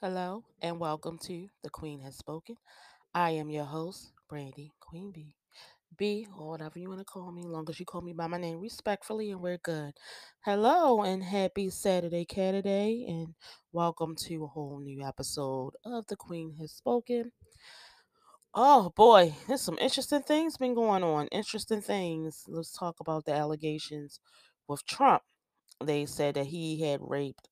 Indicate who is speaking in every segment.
Speaker 1: Hello and welcome to The Queen Has Spoken. I am your host, Brandy Queen B. B, or whatever you want to call me, long as you call me by my name respectfully and we're good. Hello and happy Saturday, Saturday, and welcome to a whole new episode of The Queen Has Spoken. Oh boy, there's some interesting things been going on. Interesting things. Let's talk about the allegations with Trump. They said that he had raped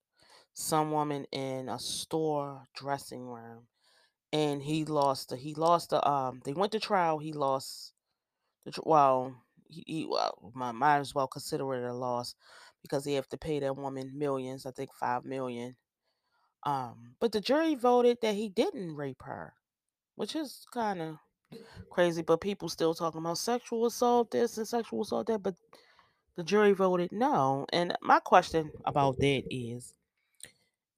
Speaker 1: some woman in a store dressing room and he lost the he lost the um they went to trial he lost the tr- well he, he well might, might as well consider it a loss because he have to pay that woman millions i think five million um but the jury voted that he didn't rape her which is kind of crazy but people still talking about sexual assault this and sexual assault that but the jury voted no and my question about that is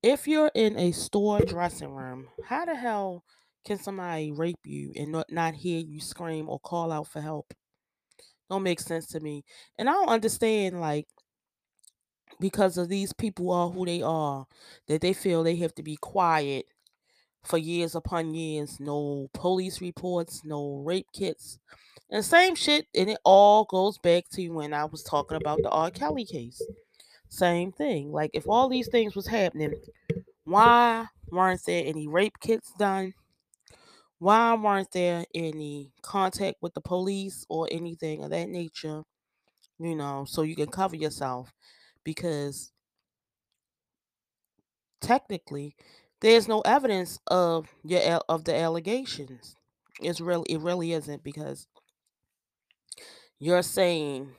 Speaker 1: if you're in a store dressing room, how the hell can somebody rape you and not, not hear you scream or call out for help? Don't make sense to me. And I don't understand, like, because of these people are who they are, that they feel they have to be quiet for years upon years. No police reports, no rape kits. And same shit, and it all goes back to when I was talking about the R. Kelly case. Same thing. Like, if all these mm-hmm. things was happening, why weren't there any rape kits done? Why weren't there any contact with the police or anything of that nature? You know, so you can cover yourself because technically there's no evidence of your of the allegations. It's really it really isn't because you're saying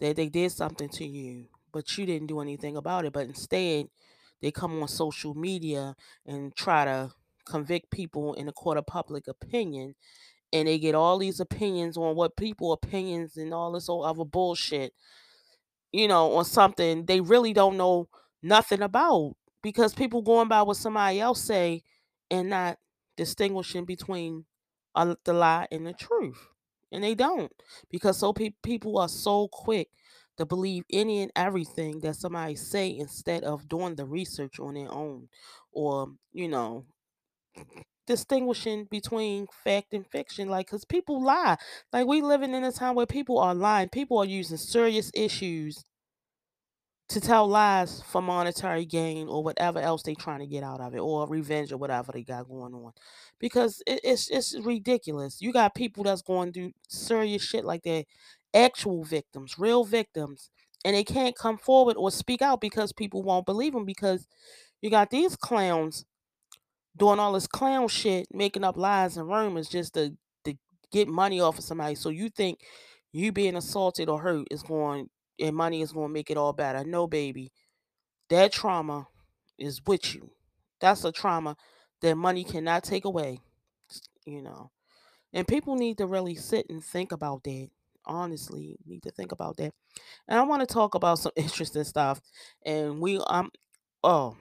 Speaker 1: that they did something to you, but you didn't do anything about it. But instead, they come on social media and try to convict people in the court of public opinion. And they get all these opinions on what people opinions and all this old other bullshit, you know, on something they really don't know nothing about because people going by what somebody else say and not distinguishing between the lie and the truth. And they don't because so pe- people are so quick to believe any and everything that somebody say instead of doing the research on their own or, you know, distinguishing between fact and fiction like cuz people lie. Like we living in a time where people are lying. People are using serious issues to tell lies for monetary gain or whatever else they're trying to get out of it or revenge or whatever they got going on. Because it, it's it's ridiculous. You got people that's going through serious shit like that actual victims real victims and they can't come forward or speak out because people won't believe them because you got these clowns doing all this clown shit making up lies and rumors just to, to get money off of somebody. So you think you being assaulted or hurt is going and money is going to make it all better no baby that trauma is with you. That's a trauma that money cannot take away, you know. And people need to really sit and think about that. Honestly, need to think about that. And I want to talk about some interesting stuff. And we um oh,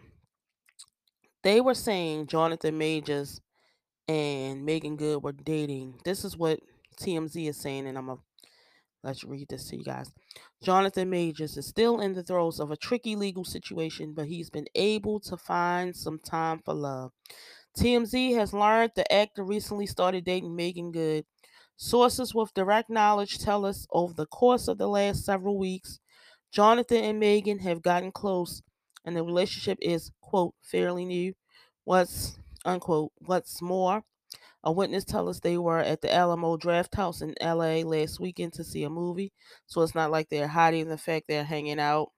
Speaker 1: they were saying Jonathan Majors and Meagan Good were dating. This is what TMZ is saying, and I'm gonna Let's read this to you guys. Jonathan Majors is still in the throes of a tricky legal situation, but he's been able to find some time for love. TMZ has learned the actor recently started dating Meagan Good. Sources with direct knowledge tell us over the course of the last several weeks, Jonathan and Meagan have gotten close, and the relationship is, quote, fairly new. What's, unquote, what's more, a witness tell us they were at the Alamo Drafthouse in LA last weekend to see a movie, so it's not like they're hiding the fact they're hanging out.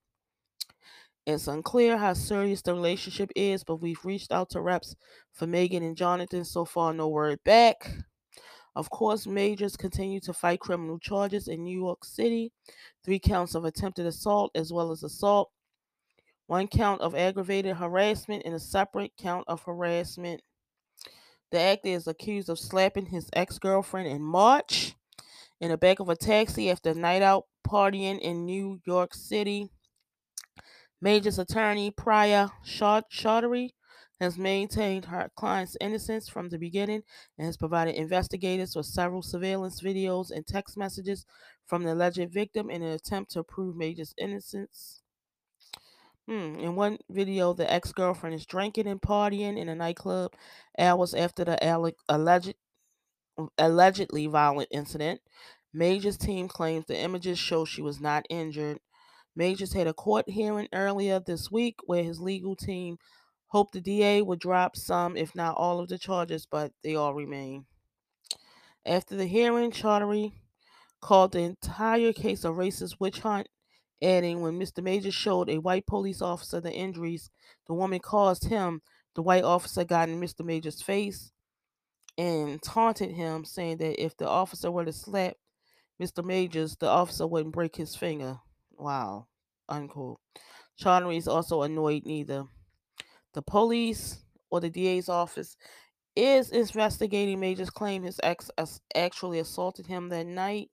Speaker 1: It's unclear how serious the relationship is, but we've reached out to reps for Meagan and Jonathan. So far, no word back. Of course, Majors continue to fight criminal charges in New York City three counts of attempted assault as well as assault, one count of aggravated harassment, and a separate count of harassment. The actor is accused of slapping his ex girlfriend in March in the back of a taxi after a night out partying in New York City. Major's attorney, Priya Chaudhry, has maintained her client's innocence from the beginning and has provided investigators with several surveillance videos and text messages from the alleged victim in an attempt to prove Major's innocence. Hmm. In one video, the ex girlfriend is drinking and partying in a nightclub hours after the alle- alleged allegedly violent incident. Major's team claims the images show she was not injured. Majors had a court hearing earlier this week where his legal team hoped the DA would drop some, if not all, of the charges, but they all remain. After the hearing, Chaudhry called the entire case a racist witch hunt, adding, When Mr. Major showed a white police officer the injuries the woman caused him, the white officer got in Mr. Major's face and taunted him, saying that if the officer were to slap Mr. Majors, the officer wouldn't break his finger. Wow. Unquote. Chaudhry is also annoyed neither the police or the DA's office is investigating Major's claim his ex actually assaulted him that night.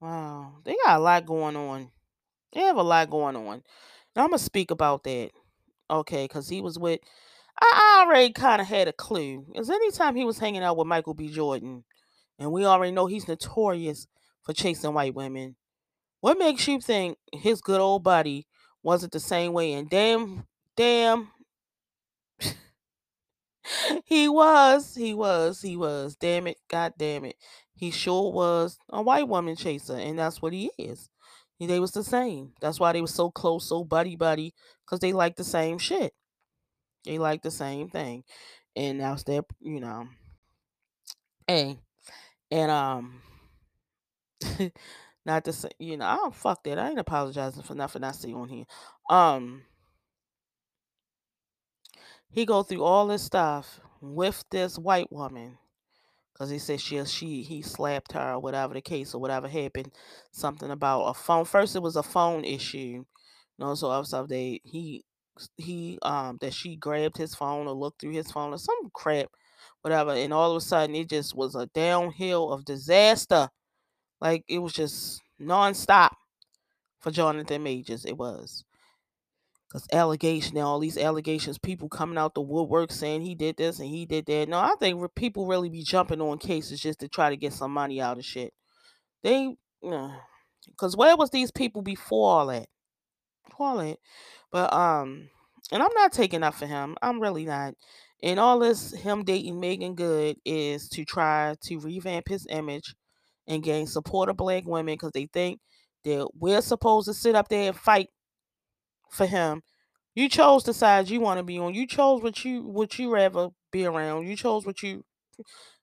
Speaker 1: Wow. They got a lot going on. They have a lot going on. And I'm to speak about that. Okay, because he was with, I already kind of had a clue. Because anytime he was hanging out with Michael B. Jordan, and we already know he's notorious for chasing white women, what makes you think his good old buddy wasn't the same way? And damn, damn, he was, he was, he was. Damn it, god damn it. He sure was a white woman chaser, and that's what he is. They was the same. That's why they were so close, so buddy buddy, because they like the same shit. They like the same thing. And that's their, you know. Hey. And um not to say, you know, I don't fuck that. I ain't apologizing for nothing I see on here. Um he go through all this stuff with this white woman because he said she she he slapped her or whatever the case or whatever happened something about a phone first it was a phone issue you know so obviously they he he um that she grabbed his phone or looked through his phone or some crap whatever and all of a sudden it just was a downhill of disaster. Like it was just nonstop for jonathan majors it was because allegation and all these allegations, people coming out the woodwork saying he did this and he did that. No, I think re- people really be jumping on cases just to try to get some money out of shit. They, because where was these people before all that? All that, but um, and I'm not taking up for him. I'm really not. And all this him dating Meagan Good is to try to revamp his image and gain support of black women because they think that we're supposed to sit up there and fight for him. You chose the side you want to be on. You chose what you what you rather be around. You chose what you.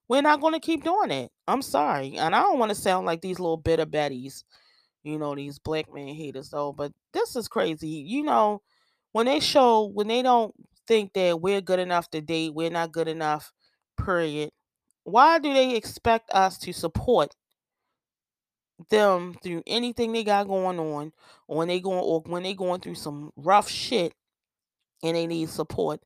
Speaker 1: We're not going to keep doing it. I'm sorry, and I don't want to sound like these little bitter betties, you know, these black man haters though. But this is crazy. You know, when they show when they don't think that we're good enough to date, we're not good enough. Period. Why do they expect us to support them through anything they got going on, or when they going or when they going through some rough shit and they need support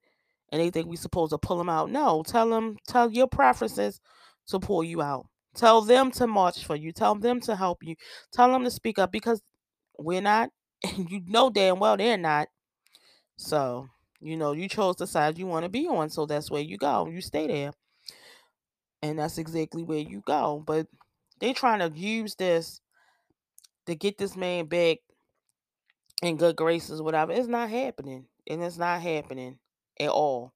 Speaker 1: and they think we supposed to pull them out. No, tell them, tell your preferences to pull you out. Tell them to march for you. Tell them to help you. Tell them to speak up because we're not, and you know damn well they're not. So, you know, you chose the side you want to be on. So that's where you go. You stay there. And that's exactly where you go. But they trying to use this to get this man back in good graces, whatever. It's not happening. And it's not happening at all.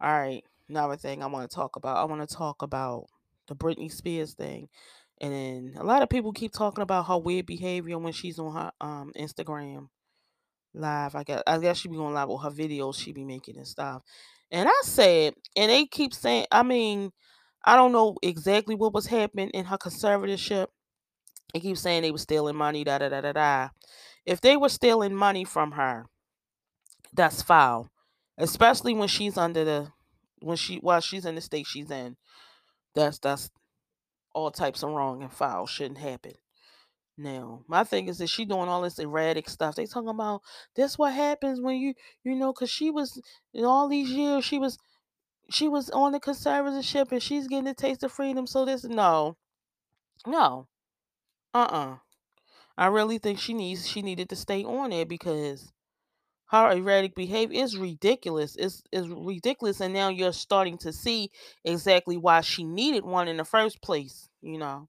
Speaker 1: All right. Another thing I want to talk about. I want to talk about the Britney Spears thing. And then a lot of people keep talking about her weird behavior when she's on her um Instagram live. I guess I guess she be going live with her videos she be making and stuff. And I said, and they keep saying, I mean, I don't know exactly what was happening in her conservatorship. They keep saying they were stealing money, da da da da da. If they were stealing money from her, that's foul. Especially when she's under the when she while she's in the state she's in. That's that's all types of wrong and foul shouldn't happen. Now, my thing is that she doing all this erratic stuff. They talking about this what happens when you you know because she was in all these years she was she was on the conservatorship and she's getting a taste of freedom. So this no, no, uh uh I really think she needs she needed to stay on it because her erratic behavior is ridiculous. It's is ridiculous, and now you're starting to see exactly why she needed one in the first place. You know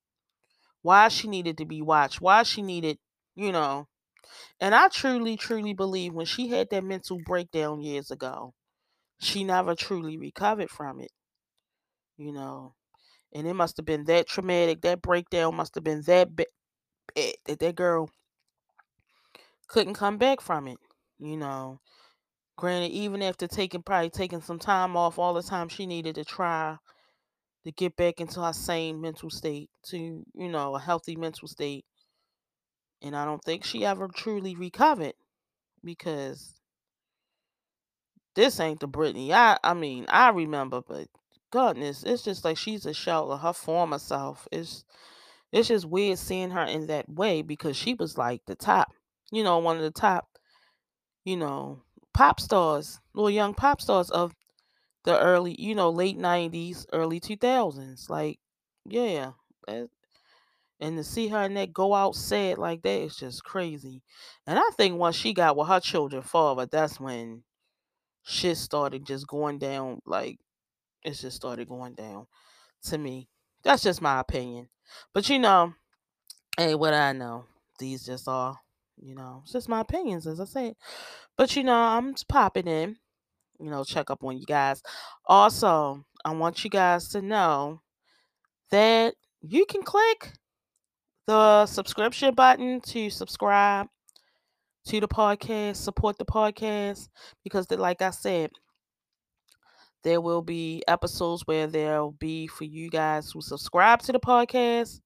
Speaker 1: why she needed to be watched, why she needed, you know, And I truly, truly believe when she had that mental breakdown years ago, she never truly recovered from it. You know, and it must have been that traumatic. That breakdown must have been that bad eh, that that girl couldn't come back from it. You know, granted, even after taking probably taking some time off, all the time she needed to try to get back into her sane mental state, to you know, a healthy mental state. And I don't think she ever truly recovered because this ain't the Britney. I I mean, I remember, but goodness, it's just like she's a shell of her former self. It's it's just weird seeing her in that way because she was like the top, you know, one of the top, you know, pop stars, little young pop stars of the early, you know, late nineties, early two thousands. Like, yeah. and to see her in that go out sad like that is just crazy. And I think once she got with her children forward, that's when shit started just going down. Like it just started going down to me. That's just my opinion. But you know, hey, what I know, these just are, you know, it's just my opinions, as I said. But you know, I'm just popping in, you know, check up on you guys. Also, I want you guys to know that you can click the subscription button to subscribe to the podcast, support the podcast, because like I said, there will be episodes where there'll be for you guys who subscribe to the podcast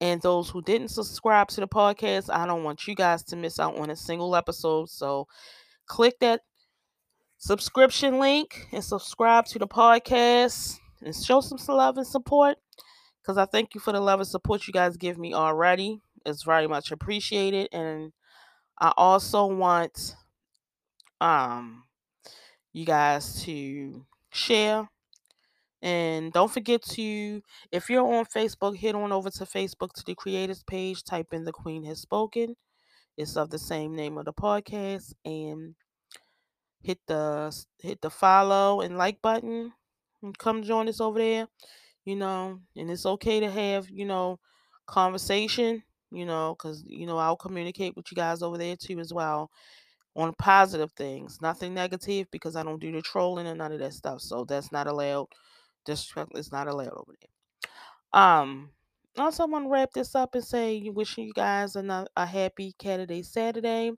Speaker 1: and those who didn't subscribe to the podcast. I don't want you guys to miss out on a single episode. So click that subscription link and subscribe to the podcast and show some love and support because I thank you for the love and support you guys give me already. It's very much appreciated. And I also want um you guys to share and don't forget to if you're on facebook head on over to facebook to the creators page type in the queen has spoken. It's of the same name of the podcast and hit the hit the follow and like button and come join us over there you know and it's okay to have you know conversation you know because you know i'll communicate with you guys over there too as well on positive things, nothing negative because I don't do the trolling and none of that stuff. So that's not allowed. Disrespect is not allowed over there. Um, also, want to wrap this up and say, wishing you guys a, a happy Canada Saturday.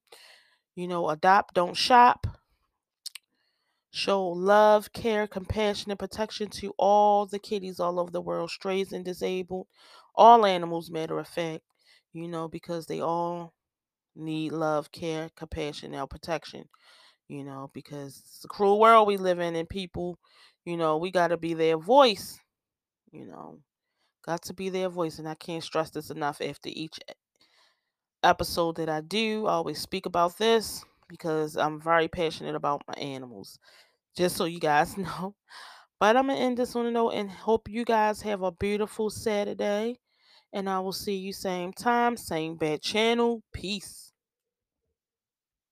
Speaker 1: You know, adopt, don't shop. Show love, care, compassion, and protection to all the kitties all over the world, strays and disabled, all animals, matter of fact, you know, because they all need love, care, compassion, and protection. You know, because it's a cruel world we live in, and people, you know, we got to be their voice. You know, got to be their voice, and I can't stress this enough. After each episode that I do, I always speak about this because I'm very passionate about my animals. Just so you guys know. But I'm gonna end this on a note and hope you guys have a beautiful Saturday. And I will see you same time, same bad channel. Peace.